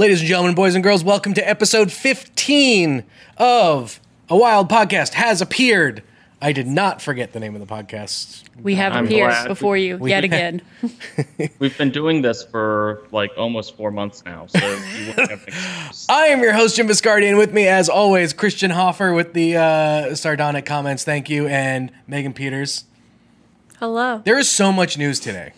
Ladies and gentlemen, boys and girls, welcome to episode 15 of A Wild Podcast Has Appeared. I did not forget the name of the podcast. We have I'm appeared glad. before you We- yet again. We've been doing this for like almost four months now, so you have. I am your host, Jim Viscardi, and with me, as always, Christian Hoffer with the uh, sardonic comments. Thank you. And Megan Peters. Hello. There is so much news today.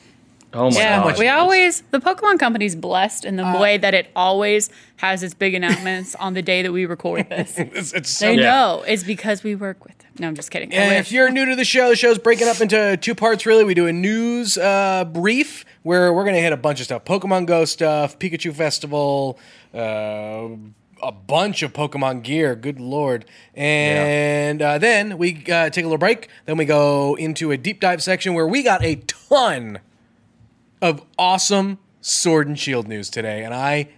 Oh my Yeah, god! we always the Pokemon Company's blessed in the Uh, way that it always has its big announcements on the day that we record this. It's, it's so They Yeah. know it's because we work with them. No, I'm just kidding. And if you're new to the show, the show's breaking up into two parts, really. We do a news uh, brief where we're going to hit a bunch of stuff Pokemon Go stuff, Pikachu Festival, uh, a bunch of Pokemon gear. Good lord. And uh, then we uh, take a little break. Then we go into a deep dive section where we got a ton of awesome Sword and Shield news today, and I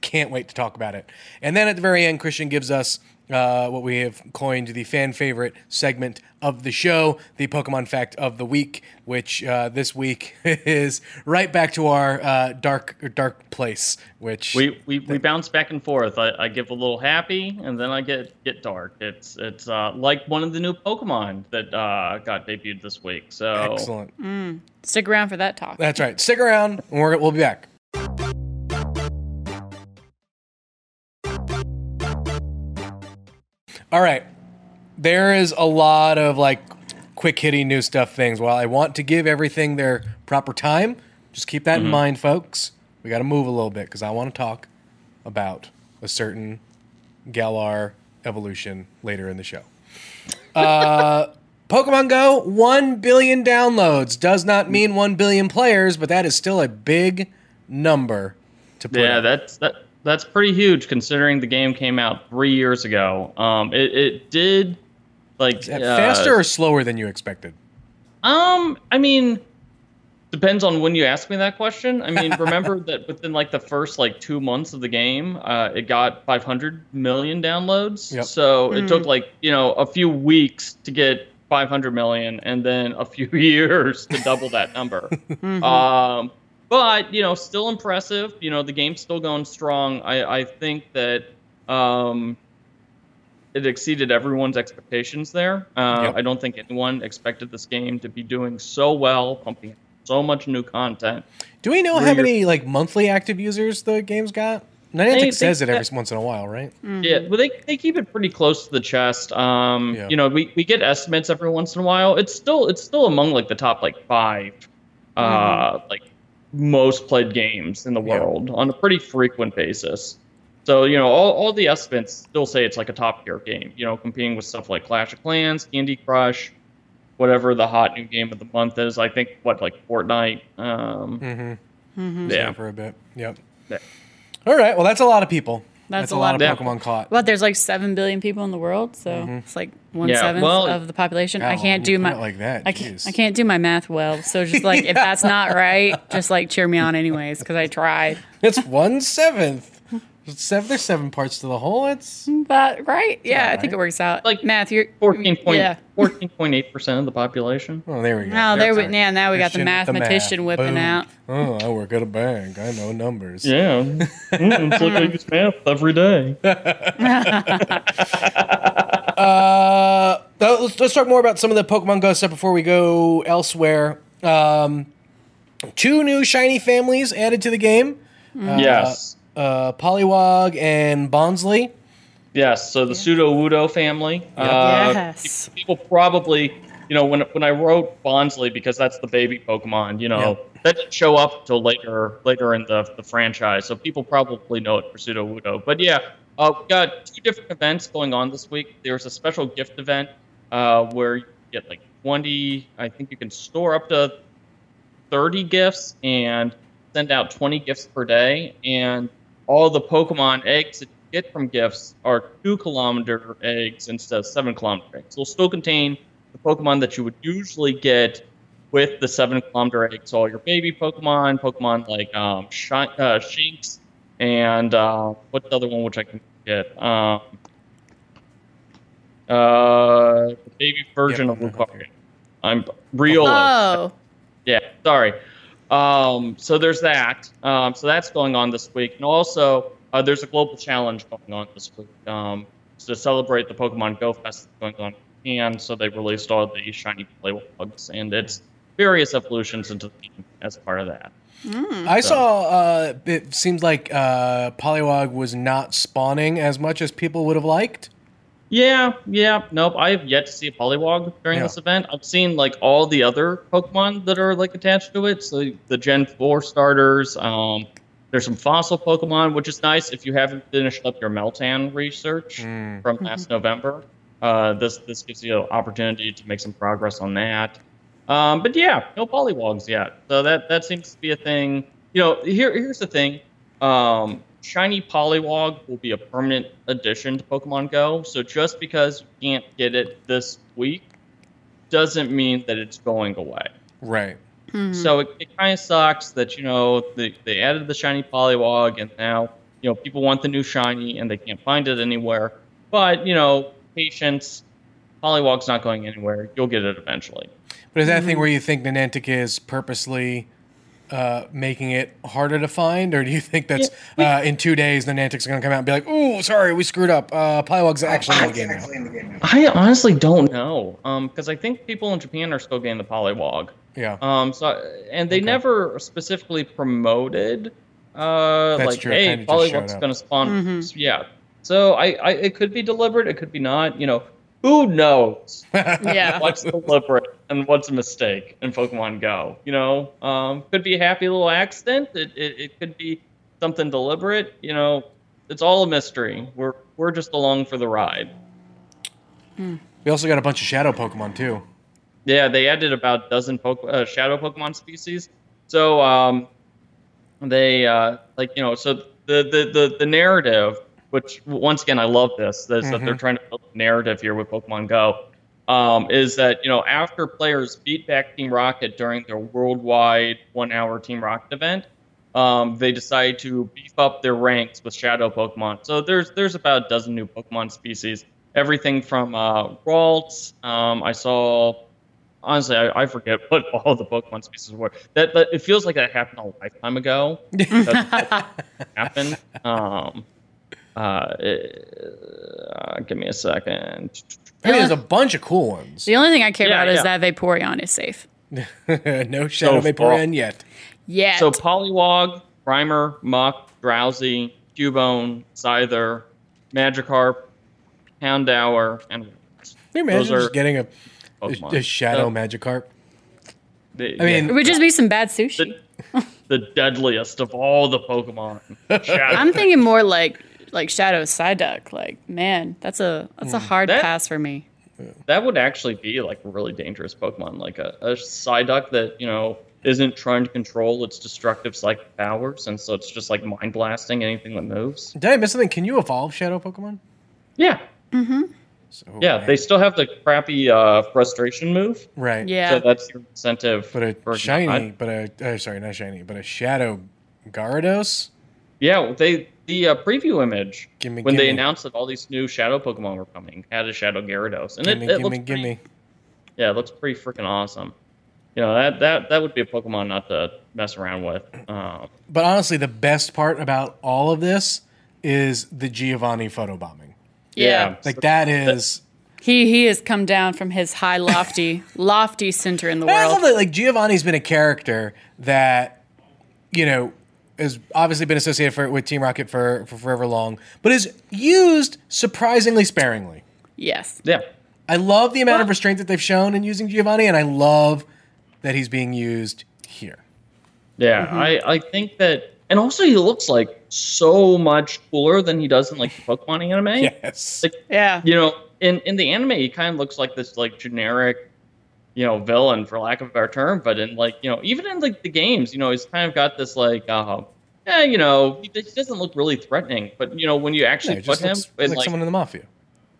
can't wait to talk about it. And then at the very end, Christian gives us uh, what we have coined the fan favorite segment of the show, the Pokemon fact of the week, which uh, this week is right back to our uh, dark dark place. Which we, we we bounce back and forth. I, I give a little happy, and then I get get dark. It's it's uh, like one of the new Pokemon that uh, got debuted this week. So excellent. Stick around for that talk. That's right. Stick around, and we're, we'll be back. All right. There is a lot of like quick hitting new stuff things. While I want to give everything their proper time, just keep that in mind, folks. We got to move a little bit because I want to talk about a certain Galar evolution later in the show. Uh, Pokemon Go, 1 billion downloads. Does not mean 1 billion players, but that is still a big number to put yeah, that's that that's pretty huge considering the game came out three years ago. Um, it it did like Is uh, faster or slower than you expected? Um, I mean, depends on when you ask me that question. I mean, remember that within like the first like two months of the game, uh, it got 500 million downloads. Yep. So it took like you know a few weeks to get 500 million, and then a few years to double that number. Um, but you know, still impressive. You know, the game's still going strong. I I think that um, it exceeded everyone's expectations there. Uh, Yep. I don't think anyone expected this game to be doing so well, pumping so much new content. Do we know Where how many like monthly active users the game's got? Niantic They- they- says it every once in a while, right? Yeah, well, they, they keep it pretty close to the chest. Um, Yeah. You know, we, we get estimates every once in a while. It's still it's still among like the top like five, uh, like most played games in the Yeah. world on a pretty frequent basis. So you know, all, all the estimates still say it's like a top tier game. You know, competing with stuff like Clash of Clans, Candy Crush, whatever the hot new game of the month is. I think what like Fortnite. Um, Mm-hmm. Yeah. For a bit. Yep. Yeah. All right. Well, that's a lot of people. That's a a lot lot of of Pokemon caught. But there's like seven billion people in the world, so Mm-hmm. it's like one Yeah, seventh well- of the population. I can't do my it like that. I can't, I can't do my math well. So just like if that's not right, just like cheer me on anyways because I tried. It's one seventh. Seven, there's seven parts to the whole. It's But right, yeah, I think right. it works out. Like math, you're 14 point, Yeah. 14.8 percent of the population. oh, there we go. Oh, there we yeah. Now we got the Christian with mathematician math. whipping Boom. out. Oh, I work at a bank. I know numbers. Yeah, mm, it's like I use math every day. Uh, let's, let's talk more about some of the Pokemon Go stuff before we go elsewhere. Um, two new shiny families added to the game. yes, Uh, Poliwag and Bonsly. yes. So the Sudowoodo family. Uh, Yes. People probably, you know, when when I wrote Bonsly because that's the baby Pokemon. You know, Yeah. that didn't show up until later later in the the franchise, so people probably know it for Sudowoodo. But yeah, uh, we got two different events going on this week. There's a special gift event uh, where you get like 20. I think you can store up to 30 gifts and send out 20 gifts per day. And all the Pokemon eggs that you get from gifts are two kilometer eggs instead of seven kilometer eggs. They'll still contain the Pokemon that you would usually get with the seven kilometer eggs. So all your baby Pokemon, Pokemon like um, Shi- uh, Shinx, and uh, what's the other one which I can get? Um, uh, the baby version Yep. of Lucario. I'm real. Oh, Yeah, sorry. Um, so there's that. Um, so that's going on this week, and also uh, there's a global challenge going on this week um, to celebrate the Pokemon Go Fest that's going on in Japan. So they released all the shiny Poliwags and its various evolutions into the game as part of that. I saw. Uh, it seems like uh, Poliwag was not spawning as much as people would have liked. Yeah, yeah, nope. I have yet to see a Poliwag during Yeah. this event. I've seen like all the other Pokemon that are like attached to it. So the Gen 4 starters, um, there's some fossil Pokemon, which is nice if you haven't finished up your Meltan research from last November. Uh, this this gives you an opportunity to make some progress on that. Um, but yeah, no Poliwags yet. So that that seems to be a thing. You know, here here's the thing. Um, shiny Poliwag will be a permanent addition to Pokemon Go. So just because you can't get it this week doesn't mean that it's going away. Right. Mm-hmm. So it, it kind of sucks that you know they, they added the shiny Poliwag and now you know people want the new shiny and they can't find it anywhere. But you know, patience. Poliwag's not going anywhere. You'll get it eventually. But is that a thing mm-hmm. where you think Niantic is purposely uh, making it harder to find, or do you think that's uh, in two days Niantic's going to come out and be like, "Oh, sorry, we screwed up. Uh, Poliwag's actually in the game now." I honestly don't know, because I think people in Japan are still getting the Poliwag. Yeah. Um, so and they never specifically promoted, uh, That's like, true, it hey, kinda just showed Poliwag's up. going to spawn. Yeah. So I, I, it could be deliberate, it could be not. You know, who knows Yeah. what's deliberate and what's a mistake in Pokemon Go? You know, um, could be a happy little accident. It, it, it could be something deliberate. You know, it's all a mystery. We're we're just along for the ride. We also got a bunch of shadow Pokemon too. Yeah, they added about a dozen Poke- uh, shadow Pokemon species. So um, they uh, like you know so the, the the the narrative, which once again I love this, is that they're trying to build a narrative here with Pokemon Go. Um, is that you know after players beat back Team Rocket during their worldwide one-hour Team Rocket event, um, they decide to beef up their ranks with Shadow Pokemon. So there's there's about a dozen new Pokemon species. Everything from uh, Ralts. Um, I saw honestly, I, I forget what all the Pokemon species were. That, that it feels like that happened a lifetime ago. happened. Uh, uh, give me a second. I mean, there's a bunch of cool ones. The only thing I care Yeah, about is that Vaporeon is safe. no Shadow So Vaporeon yet. Yeah. So Poliwag, Grimer, Muk, Drowzee, Cubone, Scyther, Magikarp, Houndour, and Can you imagine those are just getting a, a, Pokemon. a Shadow So, Magikarp? the- I mean- it would just be some bad sushi. the, the deadliest of all the Pokemon. I'm thinking more like like Shadow Psyduck. Like, man, that's a that's a hard That- pass for me. That would actually be like a really dangerous Pokemon, like a, a Psyduck that you know isn't trying to control its destructive psychic powers, and so it's just like mind blasting anything that moves. Did I miss something? Can you evolve Shadow Pokemon? Yeah, So, yeah. They still have the crappy uh, frustration move, right. Yeah. so that's your incentive. But a for shiny, not- but a uh, sorry, not shiny, but a Shadow Gyarados. yeah, they the uh, preview image Gimme, when they gimme. announced that all these new Shadow Pokemon were coming had a Shadow Gyarados, and Gimme, it, it gimme, looks gimme. pretty- Yeah, it looks pretty freaking awesome. You know that that that would be a Pokemon not to mess around with. Um, But honestly, the best part about all of this is the Giovanni photobombing. Yeah. Like that is. He he has come down from his high lofty lofty center in the world. Like Giovanni's been a character that, you know, has obviously been associated for, with Team Rocket for, for forever long, but is used surprisingly sparingly. Yes. yeah, I love the amount of restraint that they've shown in using Giovanni, and I love that he's being used here. yeah. Mm-hmm. I I think that, and also he looks like so much cooler than he does in like the Pokemon anime. Yes. Like Yeah. you know, in in the anime, he kind of looks like this like generic, you know, villain for lack of a better term. But in like you know, even in like the games, you know, he's kind of got this like, uh, yeah, you know, he, he doesn't look really threatening. But you know, when you actually put him looks in like, like someone in the mafia.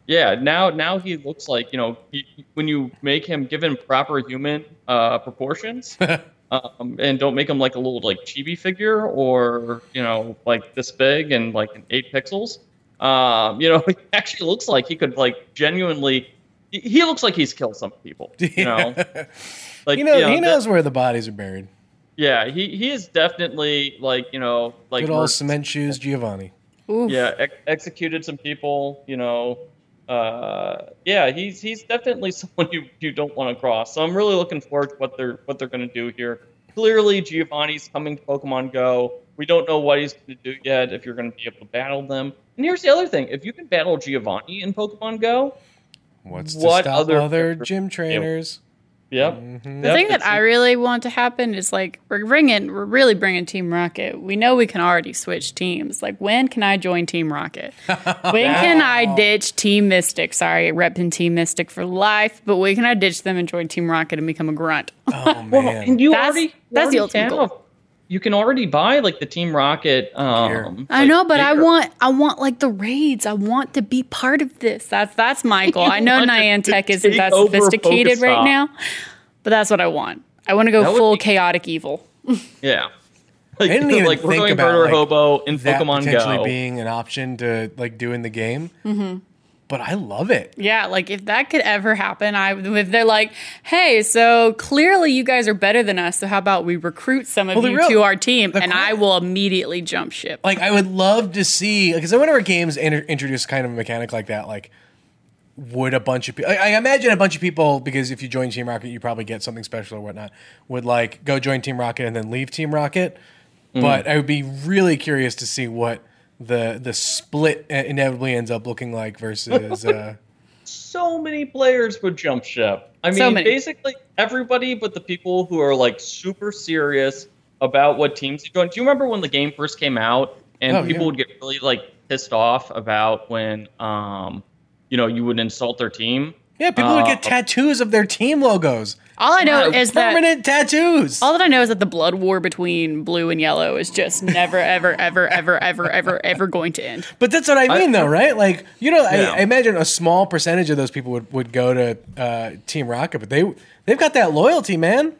Yeah, now now he looks like you know he, when you make him given proper human uh, proportions, um, and don't make him like a little like chibi figure or you know like this big and like eight pixels. Um, you know, he actually looks like he could like genuinely. He, he looks like he's killed some people. You know, like he knows, you know, he that- knows where the bodies are buried. yeah, he he is definitely like you know like Good old cement shoes, Giovanni. Oof. Yeah, ex- executed some people. You know, uh, yeah, he's he's definitely someone you, you don't want to cross. So I'm really looking forward to what they're what they're going to do here. Clearly, Giovanni's coming to Pokemon Go. We don't know what he's going to do yet. If you're going to be able to battle them. And here's the other thing: if you can battle Giovanni in Pokemon Go, What's to What stop other other, gym trainers? yep. Mm-hmm. The thing that I really want to happen is like we're bringing, we're really bringing Team Rocket. We know we can already switch teams. Like, when can I join Team Rocket? when can I ditch Team Mystic? Sorry, repping Team Mystic for life, but when can I ditch them and join Team Rocket and become a grunt? Oh Well, man. and you That's- already you that's the already ultimate goal. Have- You can already buy like the Team Rocket. Gear. Um, I like, know, but I want, I want like the raids. I want to be part of this. That's that's my goal. I know want to Niantic isn't that sophisticated right Pokestop. now, but that's what I want. I want to go That full be- chaotic evil. Yeah. Like, I didn't even like we're think going about, murder like, hobo in that Pokemon potentially Go. being an option to like do in the game. Mm-hmm. But I love it. Yeah, like if that could ever happen, I if they're like, hey, so clearly you guys are better than us, so how about we recruit some of Well, you real- to our team, and cool- I will immediately jump ship. Like I would love to see because whenever games inter- introduce kind of a mechanic like that, like would a bunch of people? I, I imagine a bunch of people because if you join Team Rocket, you probably get something special or whatnot. Would like go join Team Rocket and then leave Team Rocket. Mm. But I would be really curious to see what the the split inevitably ends up looking like versus. Uh, so many players would jump ship. I mean, So basically everybody but the people who are like super serious about what teams you join. Do you remember when the game first came out and Oh, people yeah. would get really like pissed off about when um you know you would insult their team? Yeah, people would get Uh, tattoos of their team logos. All I know Yeah, is that Permanent tattoos. all that I know is that the blood war between blue and yellow is just never, ever, ever, ever, ever, ever, ever going to end. But that's what I mean, though, right? Like, you know, Yeah. I, I imagine a small percentage of those people would, would go to uh, Team Rocket, but they they've got that loyalty, man.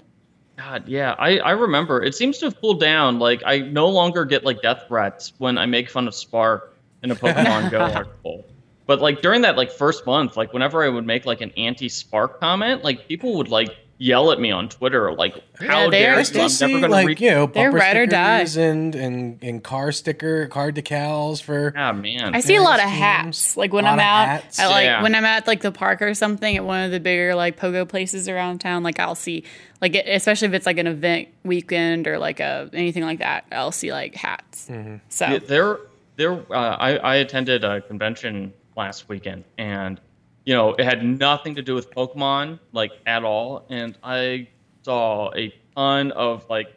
God, yeah, I, I remember. It seems to have cooled down. Like I no longer get like death threats when I make fun of Spark in a Pokemon Go article. But like during that like first month, like whenever I would make like an anti-Spark comment, like people would like yell at me on Twitter, like, "How Yeah, dare you? I still I'm see never gonna like reach." you know They're bumper ride or die. and and and car sticker car decals for. Ah man, I see a lot of Teams, hats. Like when I'm out, hats. at like Yeah. when I'm at like the park or something at one of the bigger like pogo places around town. Like I'll see like it- especially if it's like an event weekend or like a anything like that. I'll see like hats. Mm-hmm. So Yeah, there, there. Uh, I, I attended a convention last weekend, and you know, it had nothing to do with Pokemon, like at all. And I saw a ton of like,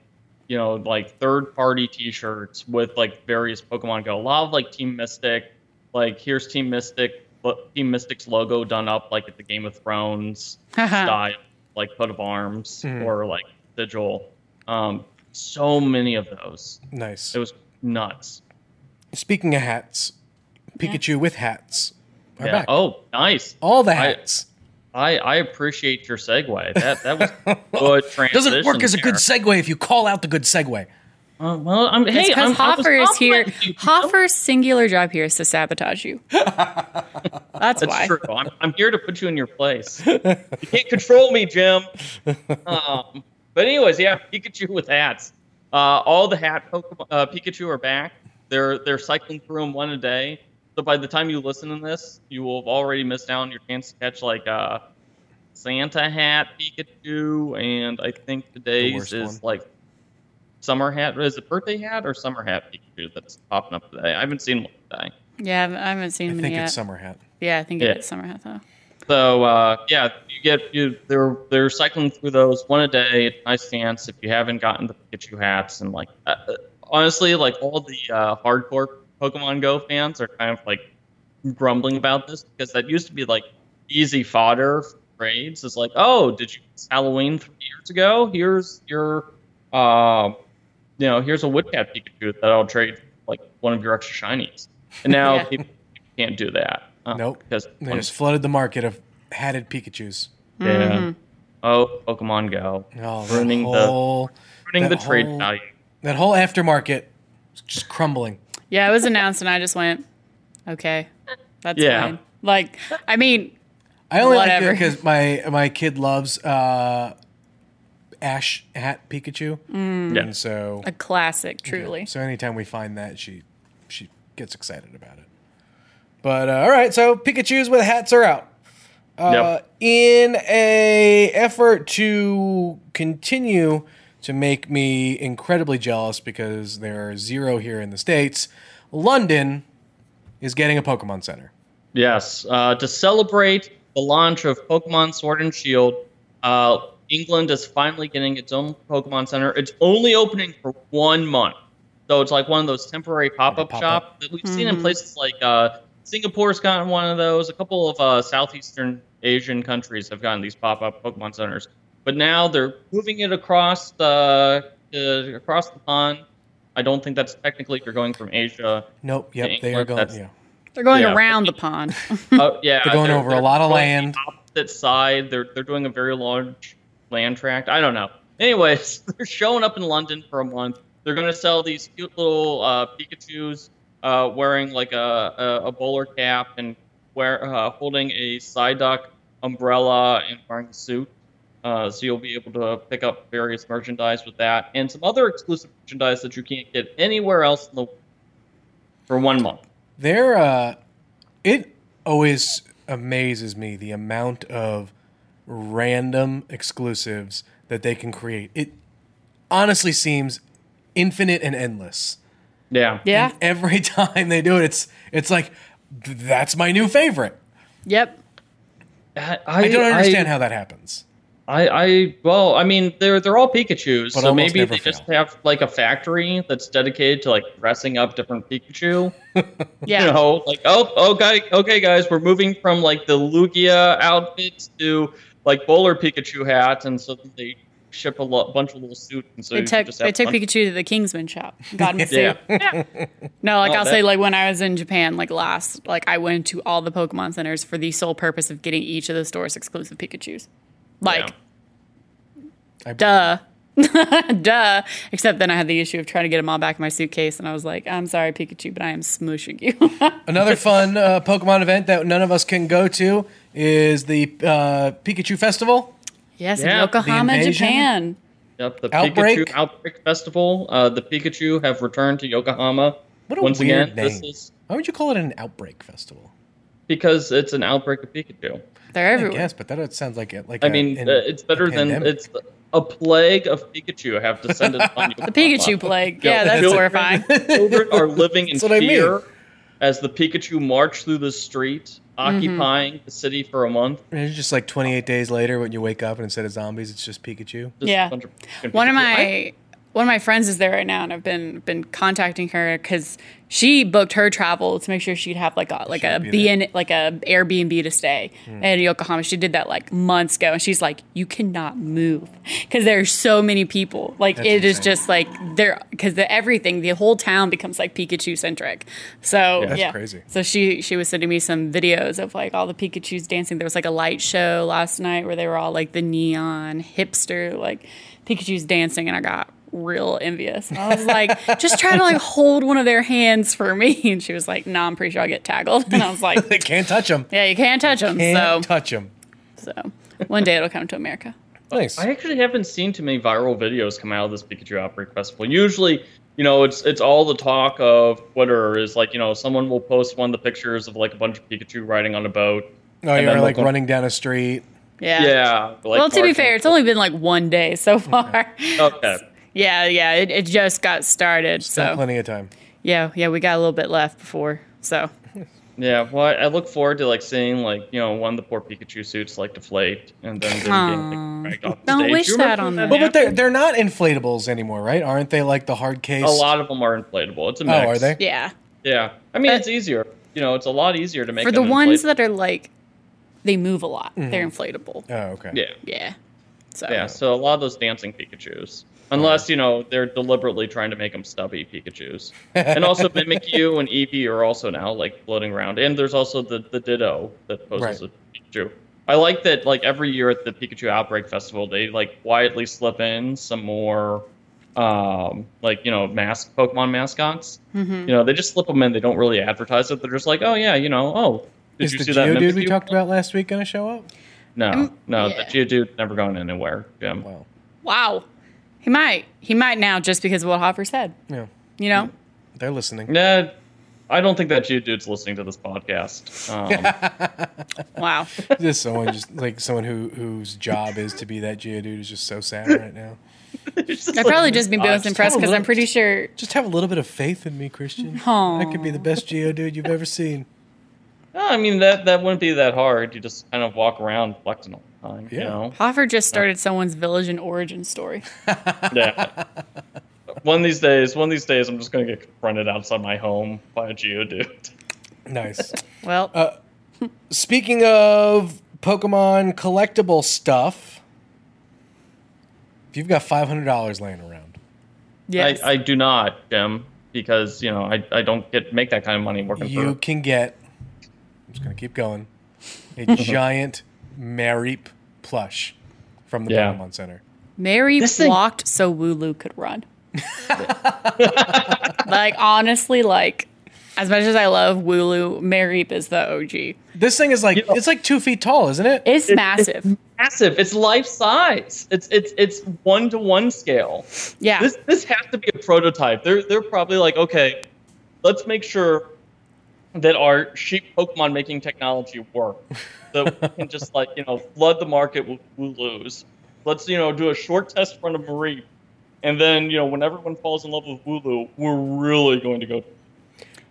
you know, like third-party T-shirts with like various Pokemon Go. A lot of like Team Mystic, like here's Team Mystic, but Team Mystic's logo done up like at the Game of Thrones style, like coat of arms Mhm. or like sigil. Um, so many of those. Nice. It was nuts. Speaking of hats, Pikachu with hats. Are Yeah. back. Oh, nice. All the hats. I, I appreciate your segue. That that was good transition. Doesn't work as a good segue if you call out the good segue. Uh, well, I'm, it's hey, because I'm, Hoffer is here. you, you? Hoffer's singular job here is to sabotage you. That's, That's why. true. I'm, I'm here to put you in your place. you can't control me, Jim. Um, but anyways, yeah, Pikachu with hats. Uh, all the hat Pokemon, uh, Pikachu are back. They're they're cycling through them one a day. So by the time you listen to this, you will have already missed out on your chance to catch like uh, Santa hat Pikachu, and I think today's is one. like summer hat. Is it birthday hat or summer hat Pikachu that's popping up today? I haven't seen one today. Yeah, I haven't- I haven't seen I him think yet. it's summer hat. yeah, I think Yeah. it's summer hat though. So uh, yeah, you get you they're they're cycling through those one a day. Nice chance if you haven't gotten the Pikachu hats and like uh, uh, honestly, like all the uh, hardcore Pokemon Go fans are kind of like grumbling about this because that used to be like easy fodder for trades. It's like, oh, did you miss Halloween three years ago? Here's your, uh, you know, here's a Woodcat Pikachu that I'll trade like one of your extra shinies. And now Yeah. people can't do that. Uh, Nope. Because They just flooded the market of hatted Pikachu's. yeah. Mm-hmm. Oh, Pokemon Go. Oh, Ruining that the- whole, Ruining the That trade whole- value. that whole aftermarket is just crumbling. Yeah, it was announced, and I just went, okay, that's Yeah. fine. Like, I mean, I only Whatever. like it because my my kid loves uh, Ash hat Pikachu, Mm. And so a classic, truly. so anytime we find that, she she gets excited about it. But uh, all right, so Pikachu's with hats are out. Uh, Yep. In a effort to continue to make me incredibly jealous because there are zero here in the states, London is getting a Pokemon Center. Yes, uh, to celebrate the launch of Pokemon Sword and Shield, uh, England is finally getting its own Pokemon Center. It's only opening for one month, so it's like one of those temporary pop-up pop-up. shop that we've seen in places like uh, Singapore's gotten one of those. A couple of uh, southeastern Asian countries have gotten these pop-up Pokemon centers, but now they're moving it across the uh, across the pond. I don't think that's technically if you're going from Asia. Nope. Yep. In They are going. that's- Yeah. They're going Yeah. around the pond. Oh yeah, They're going over a lot of land. The opposite side, they're they're doing a very large land tract. I don't know. Anyways, they're showing up in London for a month. They're going to sell these cute little uh, Pikachu's uh, wearing like a, a, a bowler cap and wear uh, holding a Psyduck umbrella and wearing a suit. Uh, so you'll be able to pick up various merchandise with that and some other exclusive merchandise that you can't get anywhere else in the world for one month. They're uh it always amazes me the amount of random exclusives that they can create. It honestly seems infinite and endless. Yeah. yeah. Every time they do it, it's it's like that's my new favorite. Yep. I, I don't understand how that happens. I, I well, I mean, they're they're all Pikachu's, But so maybe never they just have like a factory that's dedicated to like dressing up different Pikachu. Yeah. You know, like oh, oh, guy, okay, guys, we're moving from like the Lugia outfits to like bowler Pikachu hats, and so they ship a lo- bunch of little suits, and so They you took they took. Pikachu to the Kingsman shop. Got him a Yeah. suit. Yeah. No, like Oh, I'll that- say, like when I was in Japan, like last, like I went to all the Pokemon centers for the sole purpose of getting each of the stores exclusive Pikachu's. Like, I, duh. Duh. Except then I had the issue of trying to get them all back in my suitcase, and I was like, I'm sorry, Pikachu, but I am smooshing you. Another fun uh, Pokemon event that none of us can go to is the uh, Pikachu Festival. yes, Yeah, in Yokohama. Japan. Yep, the Outbreak? Pikachu Outbreak Festival. Uh, the Pikachu have returned to Yokohama What a once weird again. name. This is Why would you call it an outbreak festival? Because it's an outbreak of Pikachu. They're everywhere. Yes, but that sounds like it. Like I a- mean, in uh, it's better than it's a plague of Pikachu have descended upon you. The Pikachu plague. Yeah, that's children- horrifying. Children are living in That's what I mean. fear as the Pikachu march through the street, Mm-hmm. occupying the city for a month. And It's just like 28 days later when you wake up and instead of zombies, it's just Pikachu. Just a Yeah. bunch of fucking One of my I- one of my friends is there right now, and I've been been contacting her because she booked her travel to make sure she'd have like a like a be B in like a Airbnb to stay hmm. in Yokohama. She did that like months ago, and she's like, "You cannot move because there's so many people. Like That's it is insane. just like there because the everything the whole town becomes like Pikachu centric. So That's yeah, crazy. So she she was sending me some videos of like all the Pikachu's dancing. There was like a light show last night where they were all like the neon hipster like Pikachu's dancing, and I got real envious. I was like, just try to like hold one of their hands for me, and she was like, No, I'm pretty sure I will get tackled. And I was like, They can't touch them. Yeah, you can't touch them. Can't So touch them. so one day it'll come to America. Nice. I actually haven't seen too many viral videos come out of this Pikachu Outbreak Festival. Usually, you know, it's it's all the talk of Twitter is like, you know, someone will post one of the pictures of like a bunch of Pikachu riding on a boat. oh, you're like they'll go- running down a street. Yeah. Yeah. like well, to be fair, it's only been like one day so far. Okay. Yeah, yeah, it, it just got started. Still so plenty of time. yeah, yeah, we got a little bit left before. So Yeah, well, I I look forward to like seeing like you know one of the poor Pikachu suits like deflate and then them getting like, dragged off the Don't stage. wish You that on them. Well, but they're they're not inflatables anymore, right? Aren't they like the hard case? a lot of them are inflatable. It's a Oh, are they? yeah, Yeah, I mean Uh, it's easier. You know, it's a lot easier to make for the ones inflate- that are like they move a lot, they're inflatable. Oh, okay. Yeah, Yeah. So yeah. So a lot of those dancing Pikachu's, unless you know they're deliberately trying to make them stubby Pikachu's, and also Mimikyu and Eevee are also now like floating around, and there's also the the Ditto that poses Right. a Pikachu. I like that. Like every year at the Pikachu Outbreak Festival, they like quietly slip in some more, um, like you know, mask Pokemon mascots. Mm-hmm. You know, they just slip them in. They don't really advertise it. They're just like, oh yeah, you know, oh. Did Is you the see that Geodude we talked about last week going to show up? No, Um, no, yeah. the Geodude never going anywhere, Jim. Well, wow, he might he might now just because of what Hoffer said. yeah, You know, they're listening. Yeah, I don't think that Geodude's listening to this podcast. Um, Wow. Just someone just like someone who whose job is to be that Geodude is just so sad right now. I'd probably just be most impressed because I'm pretty sure. Just have a little bit of faith in me, Christian. Aw. I could be the best Geodude you've ever seen. No, I mean that that wouldn't be that hard. You just kind of walk around flexing all the time. You Yeah. know. Hoffer just started someone's village and origin story. Yeah. one of these days, one of these days, I'm just gonna get confronted outside my home by a Geodude. Nice. Well, Uh, Speaking of Pokemon collectible stuff, if you've got five hundred dollars laying around, yes. I, I do not, Jim, because you know I, I don't get make that kind of money working for you for. can get. I'm just gonna keep going. A giant Mareep plush from the Yeah. Pokemon Center. Mary This thing- blocked so Wooloo could run. like honestly, like as much as I love Wooloo, Mareep is the OG. This thing is like You know- it's like two feet tall, isn't it? It's It- massive. It's massive. It's life size. It's it's it's one to one scale. yeah. This this has to be a prototype. They're they're probably like, okay, let's make sure that our sheep Pokemon making technology work. That we can just like, you know, flood the market with Wooloos. Let's, you know, do a short test run of Mareep. And then, you know, when everyone falls in love with Wooloo, we're really going to go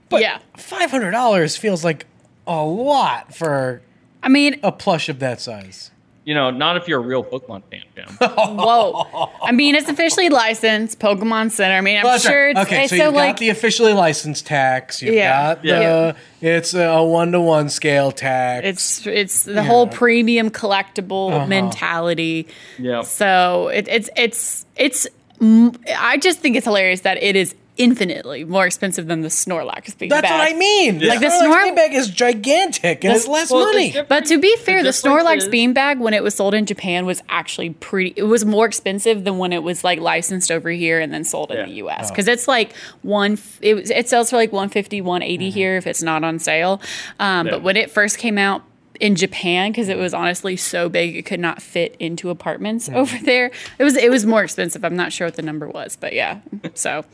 But yeah. five hundred dollars feels like a lot for I mean, a plush of that size. You know, not if you're a real Pokemon fan, Jim. whoa. I mean, it's officially licensed, Pokemon Center. I mean, I'm Well, sure right. it's, okay. it's So so, you've like got the officially licensed tax. You've Yeah. got the Yeah. it's a one to one scale tax. it's it's the whole premium collectible Uh-huh. mentality. Yeah. So it, it's it's it's. I just think it's hilarious that it is infinitely more expensive than the Snorlax being That's bag. what I mean. Like the Snorlax Snor- beanbag is gigantic and it's less Well, money. But to be fair, the, difference Snorlax is- beanbag when it was sold in Japan was actually pretty. It was more expensive than when it was like licensed over here and then sold in Yeah. the Oh. U.S. Because it's like one. It, it sells for like 150 180 Mm-hmm. here if it's not on sale. Um, Yeah. But when it first came out in Japan, because it was honestly so big it could not fit into apartments Mm-hmm. over there, it was it was more expensive. I'm not sure what the number was, but yeah. So,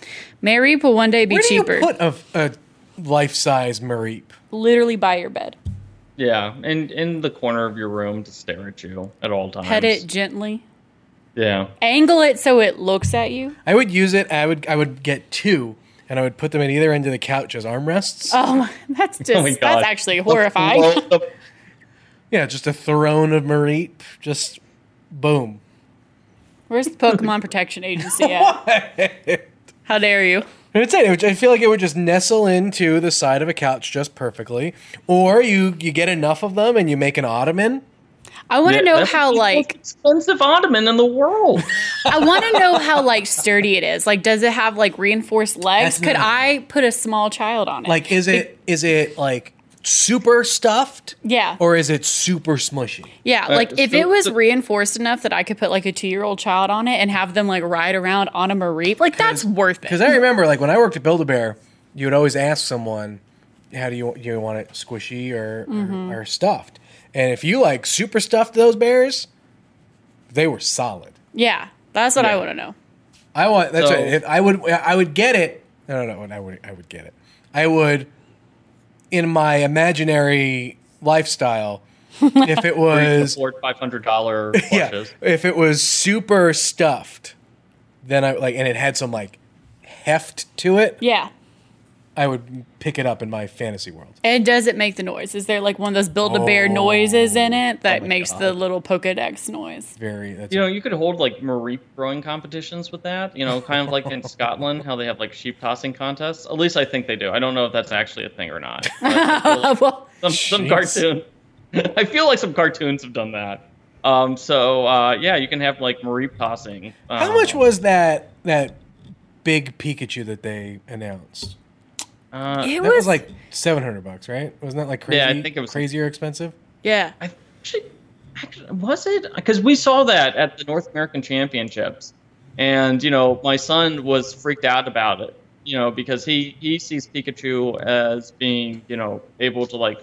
Mareep will one day be Where do cheaper. you put a, a life size Mareep? Literally by your bed. Yeah, and in the corner of your room to stare at you at all times. Pet it gently. Yeah. Angle it so it looks at you. I would use it. I would I would get two, and I would put them at either end of the couch as armrests. Oh, that's just Oh that's actually horrifying. Well, the- yeah, just a throne of Mareep. Just boom. Where's the Pokemon Protection Agency at? How dare you? It's it. It would- I feel like it would just nestle into the side of a couch just perfectly. Or you you get enough of them and you make an ottoman. I want to Yeah, know how like expensive ottoman in the world. I want to know how like sturdy it is. Like, does it have like reinforced legs? That's Could another I put a small child on it? Like, is it is it like super stuffed yeah, or is it super smushy? yeah. Like if so it was the- reinforced enough that I could put like a two year old child on it and have them like ride around on a Mareep, like that's worth it. Because. I remember, like when I worked at Build a Bear, you would always ask someone, "How do you you want it squishy or, Mm-hmm. or or stuffed?" And if you like super stuffed those bears, they were solid. Yeah, that's what I want to know. I want that's So- right. If I would I would get it. No, no, no. I would I would get it. I would in my imaginary lifestyle. if it Where you can was afford five hundred dollar yeah, if it was super stuffed, then I like and it had some like heft to it. Yeah. I would pick it up in my fantasy world. And does it make the noise? Is there like one of those build a bear noises in it that Oh makes God. the little Pokedex noise? Very. That's You know, you could hold like Mareep throwing competitions with that. You know, kind of like in Scotland, how they have like sheep tossing contests. At least I think they do. I don't know if that's actually a thing or not. But I feel like well, some some cartoon. I feel like some cartoons have done that. Um, so uh, yeah, you can have like Mareep tossing. How Um, much was that that big Pikachu that they announced? Uh, it That was, was like seven hundred bucks, right? Wasn't that like crazy? Yeah, I think it was- crazier expensive. yeah. I actually, actually was it because we saw that at the North American Championships, and you know my son was freaked out about it. You know because he he sees Pikachu as being you know able to like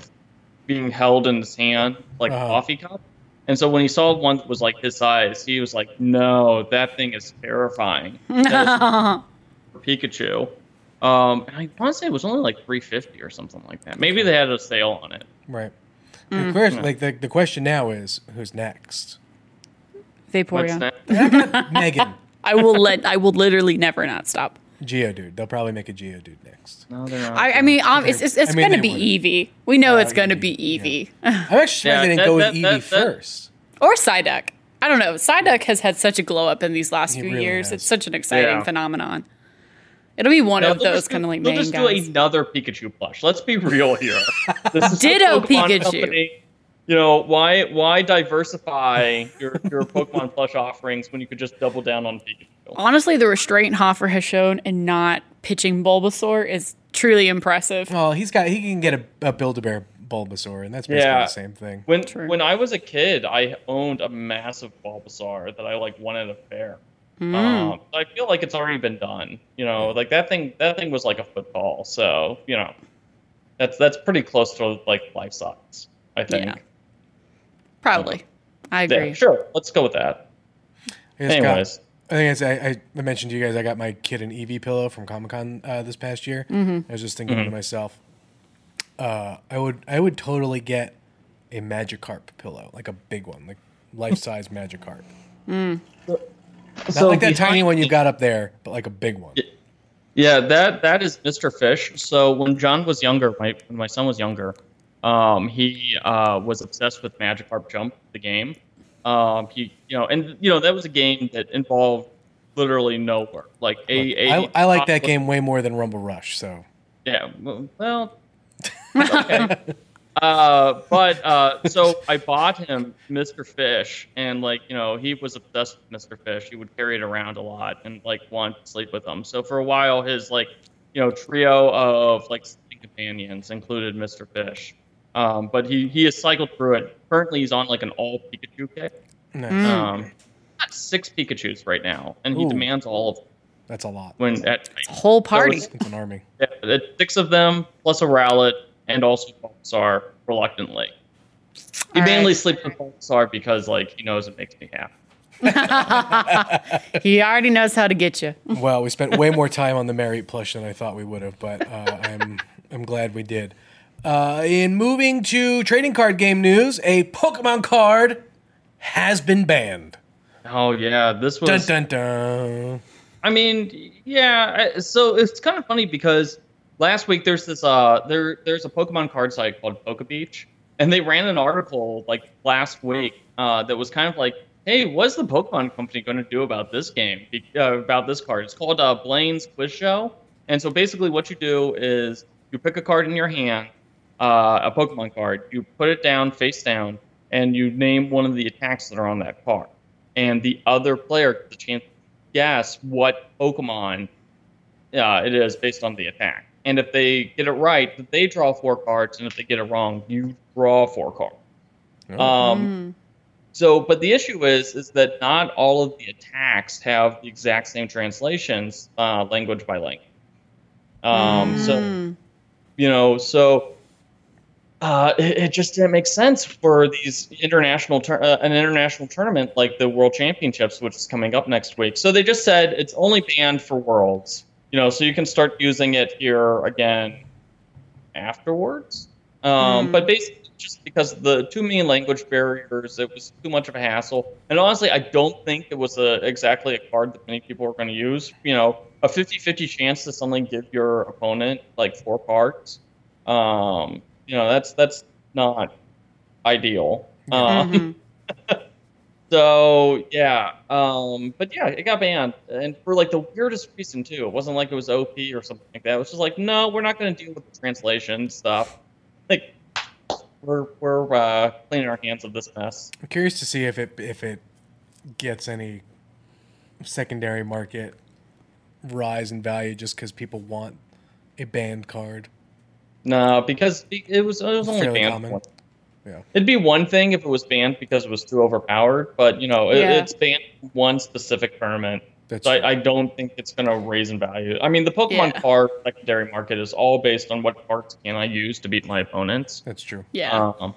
being held in his hand like a Uh-huh. coffee cup. And so when he saw one that was like his size, he was like, "No, that thing is terrifying." That is for Pikachu. Um, and I want to say it was only like 350 or something like that. Maybe they had a sale on it. Right. Mm. The question, like the, the question now is who's next? What's Vaporeon. Megan, I will let. I will literally never not stop. Geodude. They'll probably make a Geodude next. No, they're not. I, I mean, um, it's it's, it's I mean, going to be would. Eevee. We know Uh, it's going to be Eevee I'm actually surprised Yeah, they didn't that- go with that- Eevee that- that- first. or Psyduck. I don't know. Psyduck has had such a glow up in these last He few really years. has. It's such an exciting Yeah. phenomenon. It'll be one No, of those kind of like they'll main just guys. do another Pikachu plush. Let's be real here. This is Ditto Pikachu. company. You know why? Why diversify your your Pokemon plush offerings when you could just double down on Pikachu? Honestly, the restraint Hoffer has shown in not pitching Bulbasaur is truly impressive. Well, he's got he can get a, a Build-A-Bear Bulbasaur, and that's basically Yeah. the same thing. When True. when I was a kid, I owned a massive Bulbasaur that I like won at a fair. Hmm. Um, I feel like it's already been done. You know, like that thing. That thing was like a football. So you know, that's that's pretty close to like life size. I think. Yeah. Probably. I agree. Yeah, agree. sure. Let's go with that. I just got- Anyways, I think it's, I, I mentioned to you guys I got my kid an Eevee pillow from Comic Con uh, this past year. Mm-hmm. I was just thinking Mm-hmm. to myself, uh, I would I would totally get a Magikarp pillow, like a big one, like life size Magikarp. Not like that tiny one you got up there, but like a big one. Yeah, that that is Mr. Fish. So when John was younger, my when my son was younger, um, he uh, was obsessed with Magikarp Jump, the game. Um, he, you know, and you know that was a game that involved literally no work. Like a, a I, I like that game way more than Rumble Rush. So Yeah, well, well okay. Uh, but uh, so I bought him Mr. Fish, and like you know, he was obsessed with Mr. Fish. He would carry it around a lot and like want to sleep with him. So for a while, his like you know trio of like companions included Mr. Fish. Um, but he he has cycled through it. Currently, he's on like an all Pikachu kick. nice. Mm. Um, got six Pikachu's right now, and he Ooh. demands all of them that's a lot. when at Whole party. it's- It's an army. yeah, it's six of them plus a Rowlet and also Bulbasaur reluctantly. He All mainly right. sleeps with Bulbasaur because like he knows it makes me happy. he already knows how to get you. Well, we spent way more time on the Marriott plush than I thought we would have, but uh, I'm I'm glad we did. Uh, in moving to trading card game news, a Pokemon card has been banned. Oh yeah, this Dun was. dun dun. dun. I mean, yeah. So it's kind of funny because last week there's this uh there there's a Pokemon card site called PokeBeach, and they ran an article like last week uh, that was kind of like, hey, what's the Pokemon company going to do about this game? Uh, about this card? It's called uh, Blaine's Quiz Show, and so basically what you do is you pick a card in your hand, uh, a Pokemon card, you put it down face down, and you name one of the attacks that are on that card, and the other player gets chance to guess what Pokemon uh, it is based on the attack. And if they get it right, they draw four cards, and if they get it wrong, you draw four cards. Oh. Um, so, but the issue is, is that not all of the attacks have the exact same translations, uh, language by language. Um, So, Mm. you know, so uh, it, it just didn't make sense for these international tur- uh, an international tournament like the World Championships, which is coming up next week. So they just said it's only banned for Worlds. You know, so you can start using it here again afterwards. Um, Hmm. But basically, just because the too many language barriers, it was too much of a hassle. And honestly, I don't think it was a, exactly a card that many people were going to use. You know, a 50-50 chance to suddenly give your opponent like four cards. Um, you know, that's that's not ideal. Um, Mhm. so yeah, um, but yeah, it got banned, and for like the weirdest reason too. It wasn't like it was OP or something like that. It was just like, no, we're not going to deal with the translation stuff. Like, we're we're uh, cleaning our hands of this mess. I'm curious to see if it if it gets any secondary market rise in value just because people want a banned card. No, because it was it was only Fairly banned. common. One- Yeah. It'd be one thing if it was banned because it was too overpowered, but you know, it, Yeah. it's banned one specific tournament. That's So. I, I don't think it's going to raise in value. I mean, the Pokemon Yeah. card secondary market is all based on what cards can I use to beat my opponents. that's true. Yeah. Um,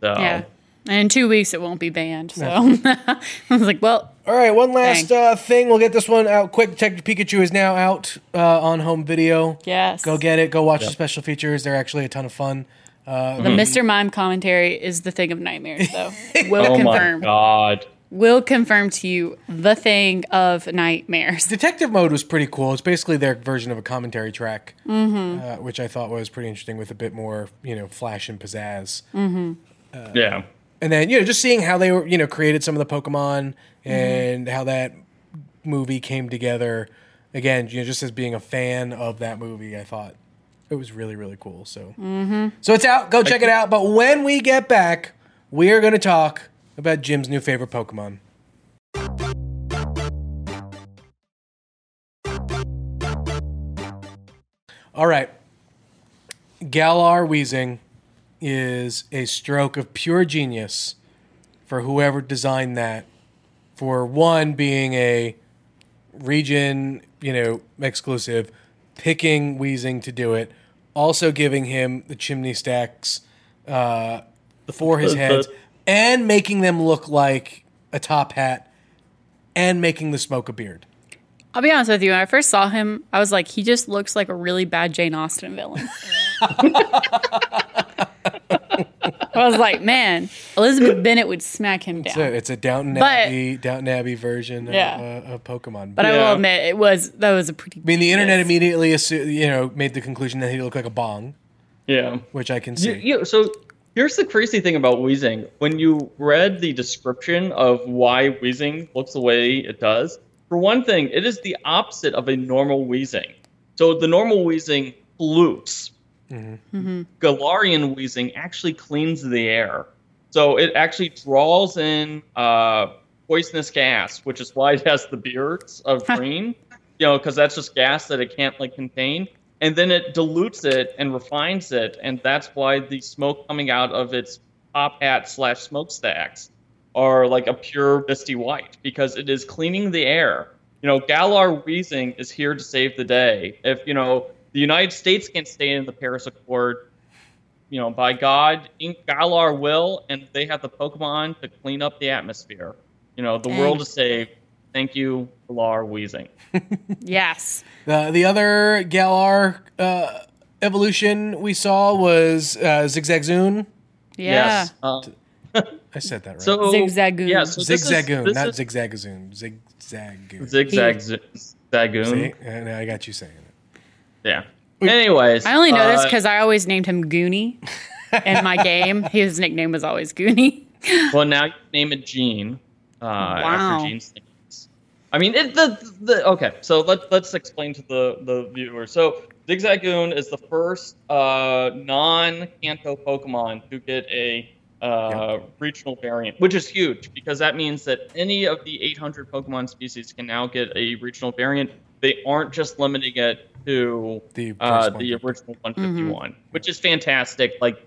so yeah. And in two weeks, it won't be banned. So I was like, well, All right, one last uh, thing. We'll get this one out quick. Detective Pikachu is now out uh, on home video. yes. Go get it. Go watch the special features. They're actually a ton of fun. Uh, The hmm. Mr. Mime commentary is the thing of nightmares, though. Will Oh confirm. my god. Will confirm to you the thing of nightmares. Detective mode was pretty cool. It's basically their version of a commentary track, mm-hmm. uh, which I thought was pretty interesting with a bit more, you know, flash and pizzazz. Mm-hmm. Uh, yeah. And then, you know, just seeing how they were, you know, created some of the Pokemon mm-hmm. and how that movie came together. Again, you know, just as being a fan of that movie, I thought it was really, really cool. So, mm-hmm. so it's out. Go check it out. But when we get back, we are going to talk about Jim's new favorite Pokemon. All right. Galar Weezing is a stroke of pure genius for whoever designed that. For one being a region, you know, exclusive, picking Weezing to do it, also giving him the chimney stacks uh, for his The- the- heads, and making them look like a top hat, and making the smoke a beard. I'll be honest with you. When I first saw him, I was like, he just looks like a really bad Jane Austen villain. I was like, man, Elizabeth Bennet would smack him down. So it's a Downton But- Abbey, Downton Abbey version Yeah. of, uh, of Pokemon. but I will admit, it was that was a pretty. I mean, the internet immediately, assu- you know, made the conclusion that he looked like a bong, Yeah. which I can see. You, you, so here's the crazy thing about Weezing. When you read the description of why Weezing looks the way it does, for one thing, it is the opposite of a normal Weezing. So the normal Pollutes. Galarian Weezing actually cleans the air. So it actually draws in uh, poisonous gas, which is why it has the beards of green. You know, because that's just gas that it can't like contain and then it dilutes it and refines it, and that's why the smoke coming out of its top hat slash smokestacks are like a pure misty white because it is cleaning the air. You know, Galar Weezing is here to save the day. If you know the United States can't stay in the Paris Accord, you know, by God, Ink Galar will, and they have the Pokemon to clean up the atmosphere. You know, the Dang. world is saved. Thank you, Galar Weezing. Yes. The the other Galar uh, evolution we saw was uh, Zigzagzoon. Yeah. Yes. Uh, I said that right. So Zigzagoon. Yeah, so this is- Zigzagoon, not is- Zigzagazoon. Zigzagoon. Zigzag He- Zagoon. See? I got you saying it. Yeah. Anyways, I only know this uh, because I always named him Goonie in my game. His nickname was always Goonie. well now you name it Gene uh, Wow. after Gene's names. I mean, it, the the okay. So let let's explain to the the viewer. So Zigzagoon is the first uh, non-Kanto Pokemon to get a uh, regional variant, which is huge because that means that any of the 800 Pokemon species can now get a regional variant. They aren't just limiting it to The uh, the original 151, which is fantastic. Like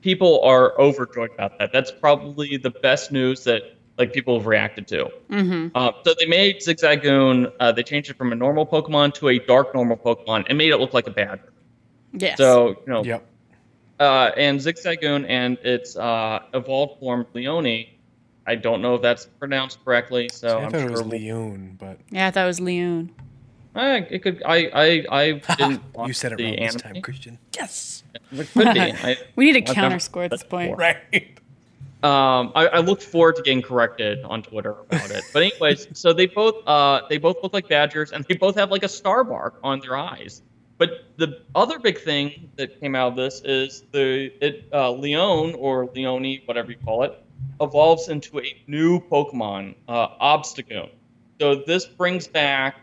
people are overjoyed about that. That's probably the best news that like people have reacted to. Mm-hmm. Uh, so they made Zigzagoon. Uh, they changed it from a normal Pokemon to a dark normal Pokemon and made it look like a badger. Yes. So you know, Yep. uh, and Zigzagoon and its uh, evolved form Leone. I don't know if that's pronounced correctly, so I I'm thought sure it was we'll- Leon, but yeah, I thought it was Leon. Uh, it could. I. I. I didn't. watch you said it the wrong this time, Christian. Yes. It could be. I, We need a I've never counter score at this point. before. Right. Um, I, I look forward to getting corrected on Twitter about it. But anyways, so they both uh they both look like badgers, and they both have like a star mark on their eyes. But the other big thing that came out of this is the it uh, Leon or Leone, whatever you call it, evolves into a new Pokemon, uh, Obstagoon. So this brings back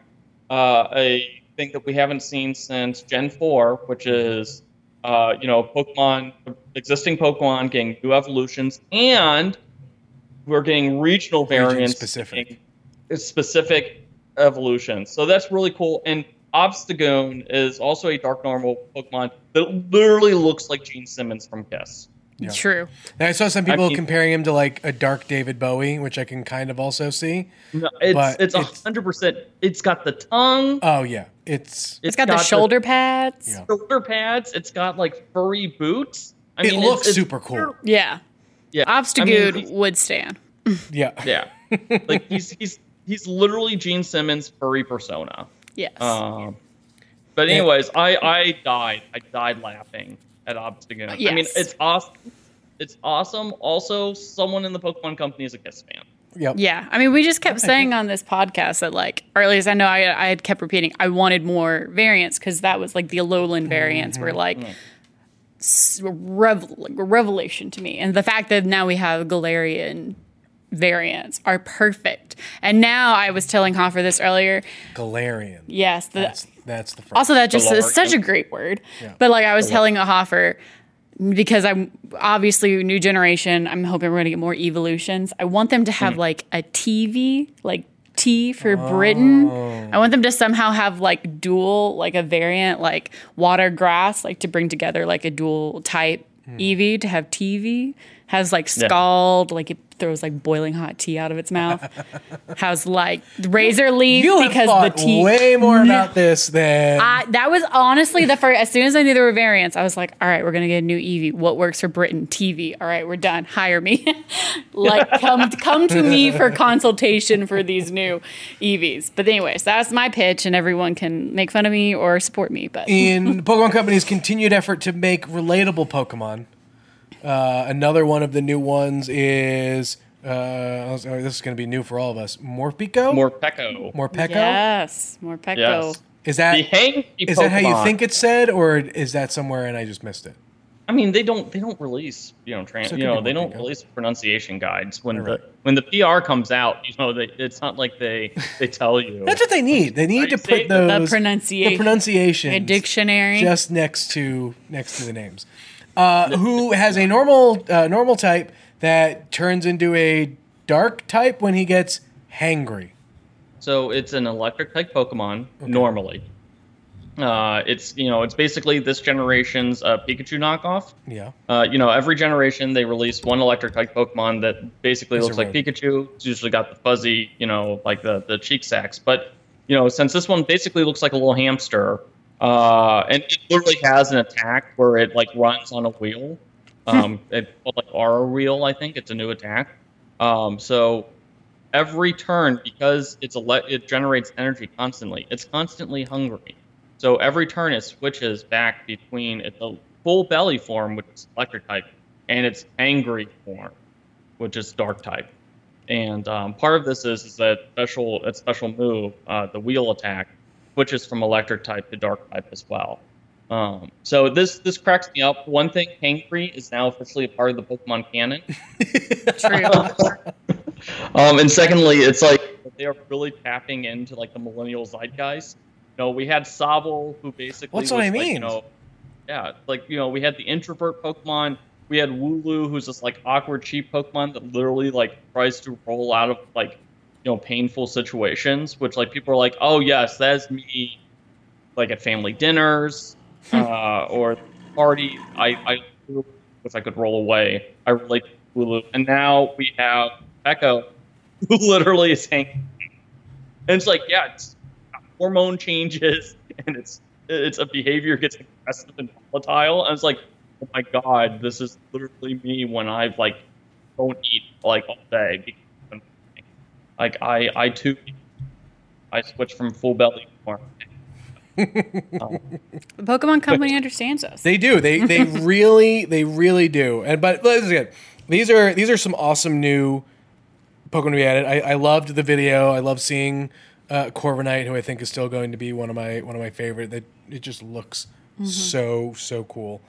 uh, a thing that we haven't seen since Gen 4, which is uh, you know Pokemon, existing Pokemon getting new evolutions, and we're getting regional variants, specific. specific evolutions. So that's really cool. And Obstagoon is also a dark normal Pokemon that literally looks like Gene Simmons from Kiss. Yeah. True. And I saw some people mean- comparing him to like a dark David Bowie, which I can kind of also see. No, it's But it's a it's- hundred percent. It's got the tongue. Oh yeah, it's it's got, the shoulder pads. Yeah. shoulder pads. It's got like furry boots. I it mean, looks it's, it's super cool. Yeah. Yeah, I mean, would stand. Yeah. Yeah, like he's he's he's literally Gene Simmons furry persona. Yes. Um, but anyways, I I died. I died laughing at Obstagoon. I mean, it's awesome. It's awesome. Also, someone in the Pokemon company is a Kiss fan. Yep. Yeah, I mean, we just kept saying on this podcast that, like, or at least I know I, I had kept repeating, I wanted more variants because that was like the Alolan variants were mm-hmm. like mm-hmm. s- rev- like, revelation to me, and the fact that now we have Galarian variants are perfect. And now I was telling Hoffer this earlier. Galarian. Yes, the, That's that's the first. also that just is such a great word. But like I was telling a Hoffer because I'm obviously new generation. I'm hoping we're gonna get more evolutions. I want them to have Hmm. like a TV, like T for Britain. Oh. I want them to somehow have like dual, like a variant, like water grass, like to bring together like a dual type Hmm. Eevee to have TV. Has like scald, like it throws like boiling hot tea out of its mouth. Has like razor leaf because the tea way more mm-hmm. about this than I, that was honestly the first. As soon as I knew there were variants, I was like, "All right, we're gonna get a new Eevee. What works for Britain? TV. All right, we're done. Hire me. like, come come to me for consultation for these new Eevees." But anyways, that's my pitch, and everyone can make fun of me or support me. But in Pokemon Company's continued effort to make relatable Pokemon. Uh, another one of the new ones is uh, oh, this is going to be new for all of us. Morpeko. Morpeko. Morpeko. yes, more Pecco. Yes. Is The that hang is that how you think it's said, or is that somewhere and I just missed it? I mean, they don't they don't release you know trans So you know they don't Morpeko. release pronunciation guides when Right. the when the PR comes out. You know, they, it's not like they they tell you. That's what they need. They need to see? put The those pronunciation- the pronunciation A dictionary. just next to next to the names. Uh, who has a normal uh, normal type that turns into a dark type when he gets hangry. So it's an electric type Pokemon normally. Uh, it's you know it's basically this generation's uh, Pikachu knockoff. Yeah. Uh, you know every generation they release one electric type Pokemon that basically looks like Pikachu. It's usually got the fuzzy you know like the the cheek sacs. But you know since this one basically looks like a little hamster, uh, and it literally has an attack where it like runs on a wheel. Um, it's called like Aura Wheel, I think. It's a new attack. Um, so every turn because it's a le- it generates energy constantly. It's constantly hungry. So every turn it switches back between its full belly form, which is electric type, and its angry form, which is dark type. And um, part of this is, is that special that special move, uh, the wheel attack, switches from electric type to dark type as well. Um, so this this cracks me up. One thing, Hangry is now officially a part of the Pokemon canon. True. Um, and secondly, it's like they are really tapping into like the millennial zeitgeist. You know, we had Sobble, who basically What's what I like, mean? you know, yeah, like you know, we had the introvert Pokemon. We had Wooloo, who's this like awkward, cheap Pokemon that literally like tries to roll out of like you know painful situations, which like people are like, oh yes, that's me, like at family dinners uh, or party. I I if I could roll away, I relate to and now we have Echo, who literally is hanging. And it's like, yeah, it's hormone changes, and it's it's a behavior gets aggressive and volatile. And it's like, oh my god, this is literally me when i've like don't eat like all day. Because I'm- Like I I too, I switch from full belly form. Um, the Pokemon Company understands us. They do. They they really they really do. And but listen, these are these are some awesome new Pokemon to be added. I, I loved the video. I love seeing uh, Corviknight, who I think is still going to be one of my one of my favorite. That it just looks so so cool.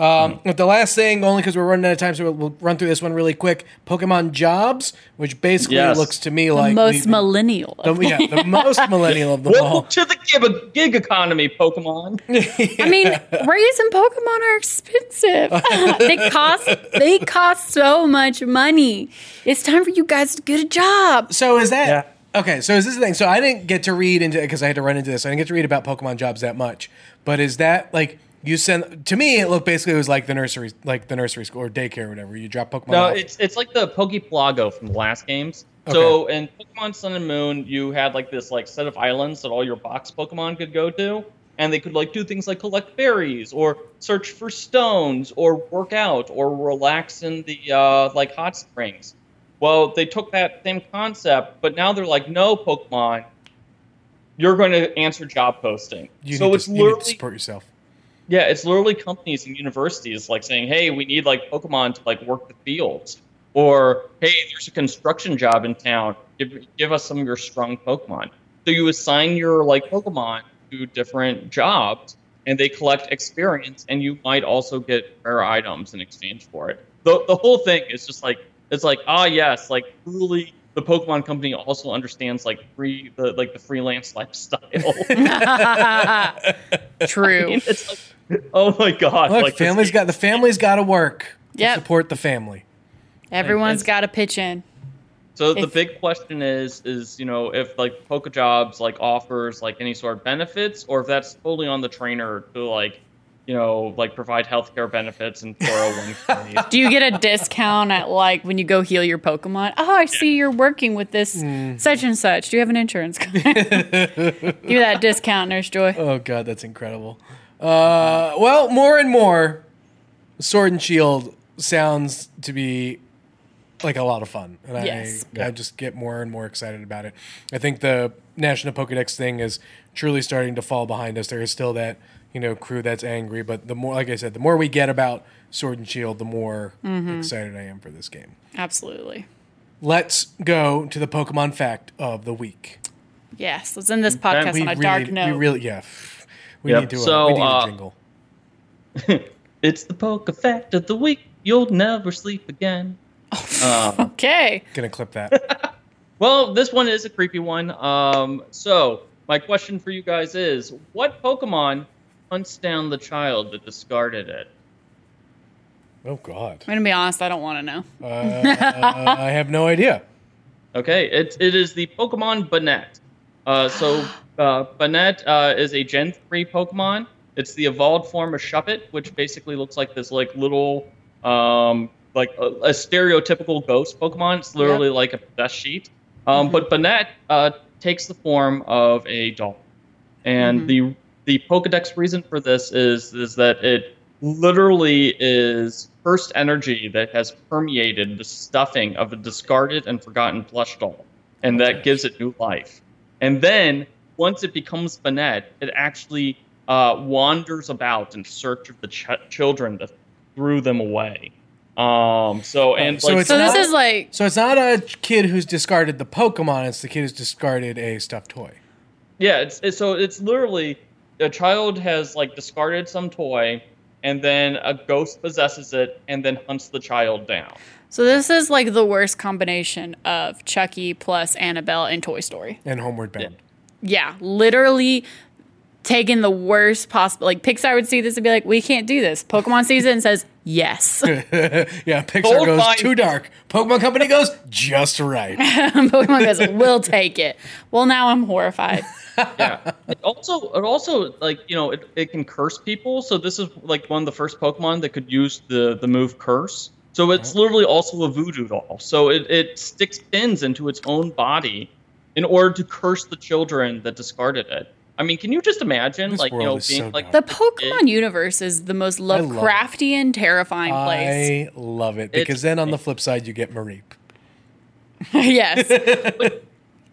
Um, but the last thing, only because we're running out of time, so we'll, we'll run through this one really quick. Pokemon Jobs, which basically Yes. looks to me like the like most the, millennial. the, of yeah, the most millennial of them all. Welcome to the gig, gig economy, Pokemon. I mean, raising Pokemon are expensive. they cost they cost so much money. It's time for you guys to get a job. So is that Yeah. okay? So is this the thing? So I didn't get to read into because I had to run into this. I didn't get to read about Pokemon jobs that much. But is that like you send to me? It looked basically it was like the nursery, like the nursery school or daycare or whatever. You drop Pokemon. No, off. it's it's like the Poke Pelago from the last games. So in Pokemon Sun and Moon, you had like this like set of islands that all your box Pokemon could go to, and they could like do things like collect berries or search for stones or work out or relax in the uh, like hot springs. Well, they took that same concept, but now they're like, no, Pokemon, you're going to answer job posting. You so need it's to, you need to literally support yourself. Yeah, it's literally companies and universities like saying, "Hey, we need like Pokemon to like work the fields," or "Hey, there's a construction job in town. Give give us some of your strong Pokemon." So you assign your like Pokemon to different jobs, and they collect experience, and you might also get rare items in exchange for it. the The whole thing is just like it's like ah yes, like truly. The Pokemon Company also understands like free the like the freelance lifestyle. True. it's like, oh my god! Look, like this family's game- got the family's got to work. to support the family. Everyone's got to pitch in. So the big question is, is you know, if like PokeJobs like offers like any sort of benefits, or if that's totally on the trainer to like, you know, like provide healthcare benefits and 401ks. Do you get a discount at like when you go heal your Pokemon? Oh, I see you're working with this such and such. Do you have an insurance card? Give me that discount, Nurse Joy. Oh god, that's incredible. Uh, well, more and more, Sword and Shield sounds to be like a lot of fun, and Yes. I I just get more and more excited about it. I think the National Pokedex thing is truly starting to fall behind us. There is still that you know crew that's angry, but the more, like I said, the more we get about Sword and Shield, the more excited I am for this game. Absolutely. Let's go to the Pokemon fact of the week. Yes, let's end this podcast we on a really, dark note. we really, yeah, we Yep. need to. Uh, we need uh, a jingle. it's the Poke Fact of the week. You'll never sleep again. Um, okay. Gonna clip that. well, this one is a creepy one. Um, so my question for you guys is: What Pokemon hunts down the child that discarded it? oh God. I'm gonna be honest. I don't want to know. Uh, I have no idea. Okay, it, it is the Pokemon Banette. Uh, so uh, Banette uh, is a Gen 3 Pokemon. It's the evolved form of Shuppet, which basically looks like this like little um, like a, a stereotypical ghost Pokemon. It's literally like a possessed sheet. Um, But Banette uh, takes the form of a doll, and the the Pokedex reason for this is is that it literally is first energy that has permeated the stuffing of a discarded and forgotten plush doll, and that gives it new life. And then once it becomes Banette, it actually uh, wanders about in search of the ch- children that threw them away. Um, so and So like it's So this not- is like So it's not a kid who's discarded the Pokemon. It's the kid who's discarded a stuffed toy. Yeah, it's, it's so it's literally a child has like discarded some toy, and then a ghost possesses it and then hunts the child down. so this is like the worst combination of Chucky plus Annabelle and Toy Story. And Homeward Bound. Yeah, literally taking the worst possible. Like Pixar would see this and be like, "We can't do this." Pokemon sees it and says, "Yes." Yeah, Pixar Gold goes mine. too dark. Pokemon Company goes just right. Pokemon goes, "We'll take it." Well, now I'm horrified. Yeah. it also, it also like you know, it, it can curse people. So this is like one of the first Pokemon that could use the the move Curse. So it's literally also a voodoo doll. So it, it sticks pins into its own body in order to curse the children that discarded it. I mean, can you just imagine, This like you know, being so like The dumb. Pokemon universe is the most love it. Lovecraftian, terrifying place. I love it because It's- then on the flip side you get Mareep. yes.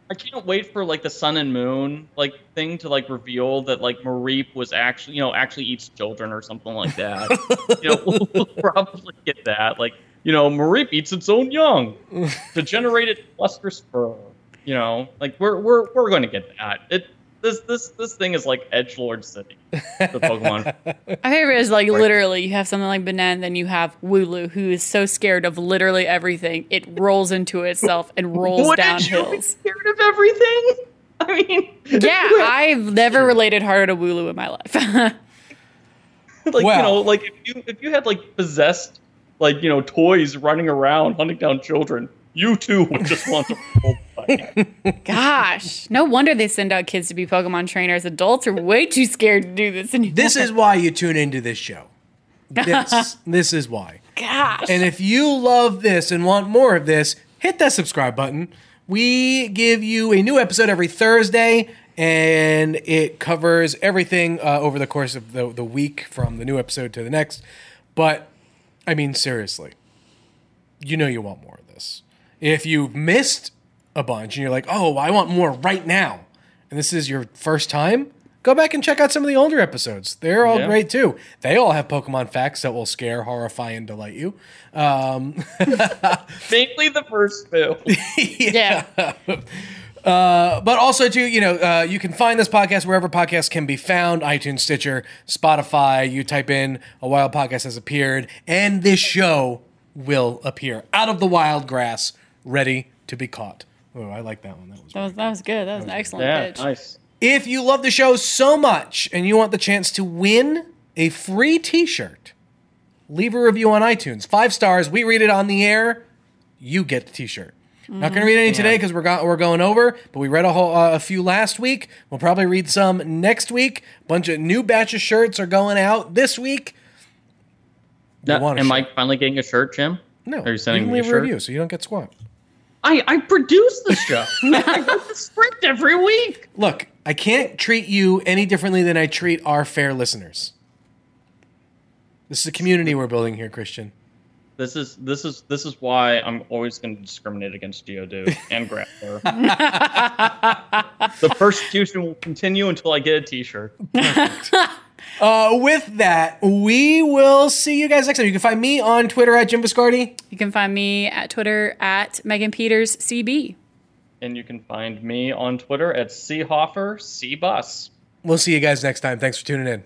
I can't wait for like the sun and moon like thing to like reveal that like Mareep was actually you know actually eats children or something like that. you know, we'll, we'll probably get that. Like you know, Mareep eats its own young to generate its lustrous fur. You know, like we're we're we're going to get that. It this this this thing is like Edge Lord City, the Pokemon. My favorite is like literally you have something like Banana, then you have Wooloo, who is so scared of literally everything, it rolls into itself and rolls down you be hills. scared of everything? I mean, Yeah, I've never related harder to Wooloo in my life. like Well- you know, like if you if you had like possessed like you know toys running around hunting down children, you too would just want to roll play. Gosh, no wonder they send out kids to be Pokemon trainers. Adults are way too scared to do this anymore. This is why you tune into this show. This, this is why. gosh. And if you love this and want more of this, hit that subscribe button. We give you a new episode every Thursday, and it covers everything uh, over the course of the, the week from the new episode to the next. But I mean, seriously, you know you want more of this. If you've missed a bunch and you're like, oh, I want more right now, and this is your first time, go back and check out some of the older episodes. They're all Yeah. great too. They all have Pokemon facts that will scare, horrify, and delight you. Um, Mainly the first two. Yeah. but also too, you know, uh, you can find this podcast wherever podcasts can be found: iTunes, Stitcher, Spotify. You type in "a wild podcast has appeared," and this show will appear out of the wild grass, ready to be caught. Oh, I like that one. That was. That was that was good. That was an excellent Yeah, pitch. nice. If you love the show so much and you want the chance to win a free T-shirt, leave a review on iTunes. Five stars. We read it on the air. You get the T-shirt. Not going to read any today because we're go- we're going over, but we read a whole uh, a few last week. We'll probably read some next week. Bunch of new batch of shirts are going out this week. Now, am shirt. I finally getting a shirt, Jim? No, Are you sending can me a a shirt? review so you don't get squat. I, I produce the show. I write the script every week. Look, I can't treat you any differently than I treat our fair listeners. This is a community we're building here, Christian. This is this is this is why I'm always going to discriminate against Geodude and Grappler. the persecution will continue until I get a T-shirt. Uh, with that, we will see you guys next time. You can find me on Twitter at Jim Viscardi. You can find me at Twitter at Megan Peters CB. And you can find me on Twitter at Choffer C Bus. We'll see you guys next time. Thanks for tuning in.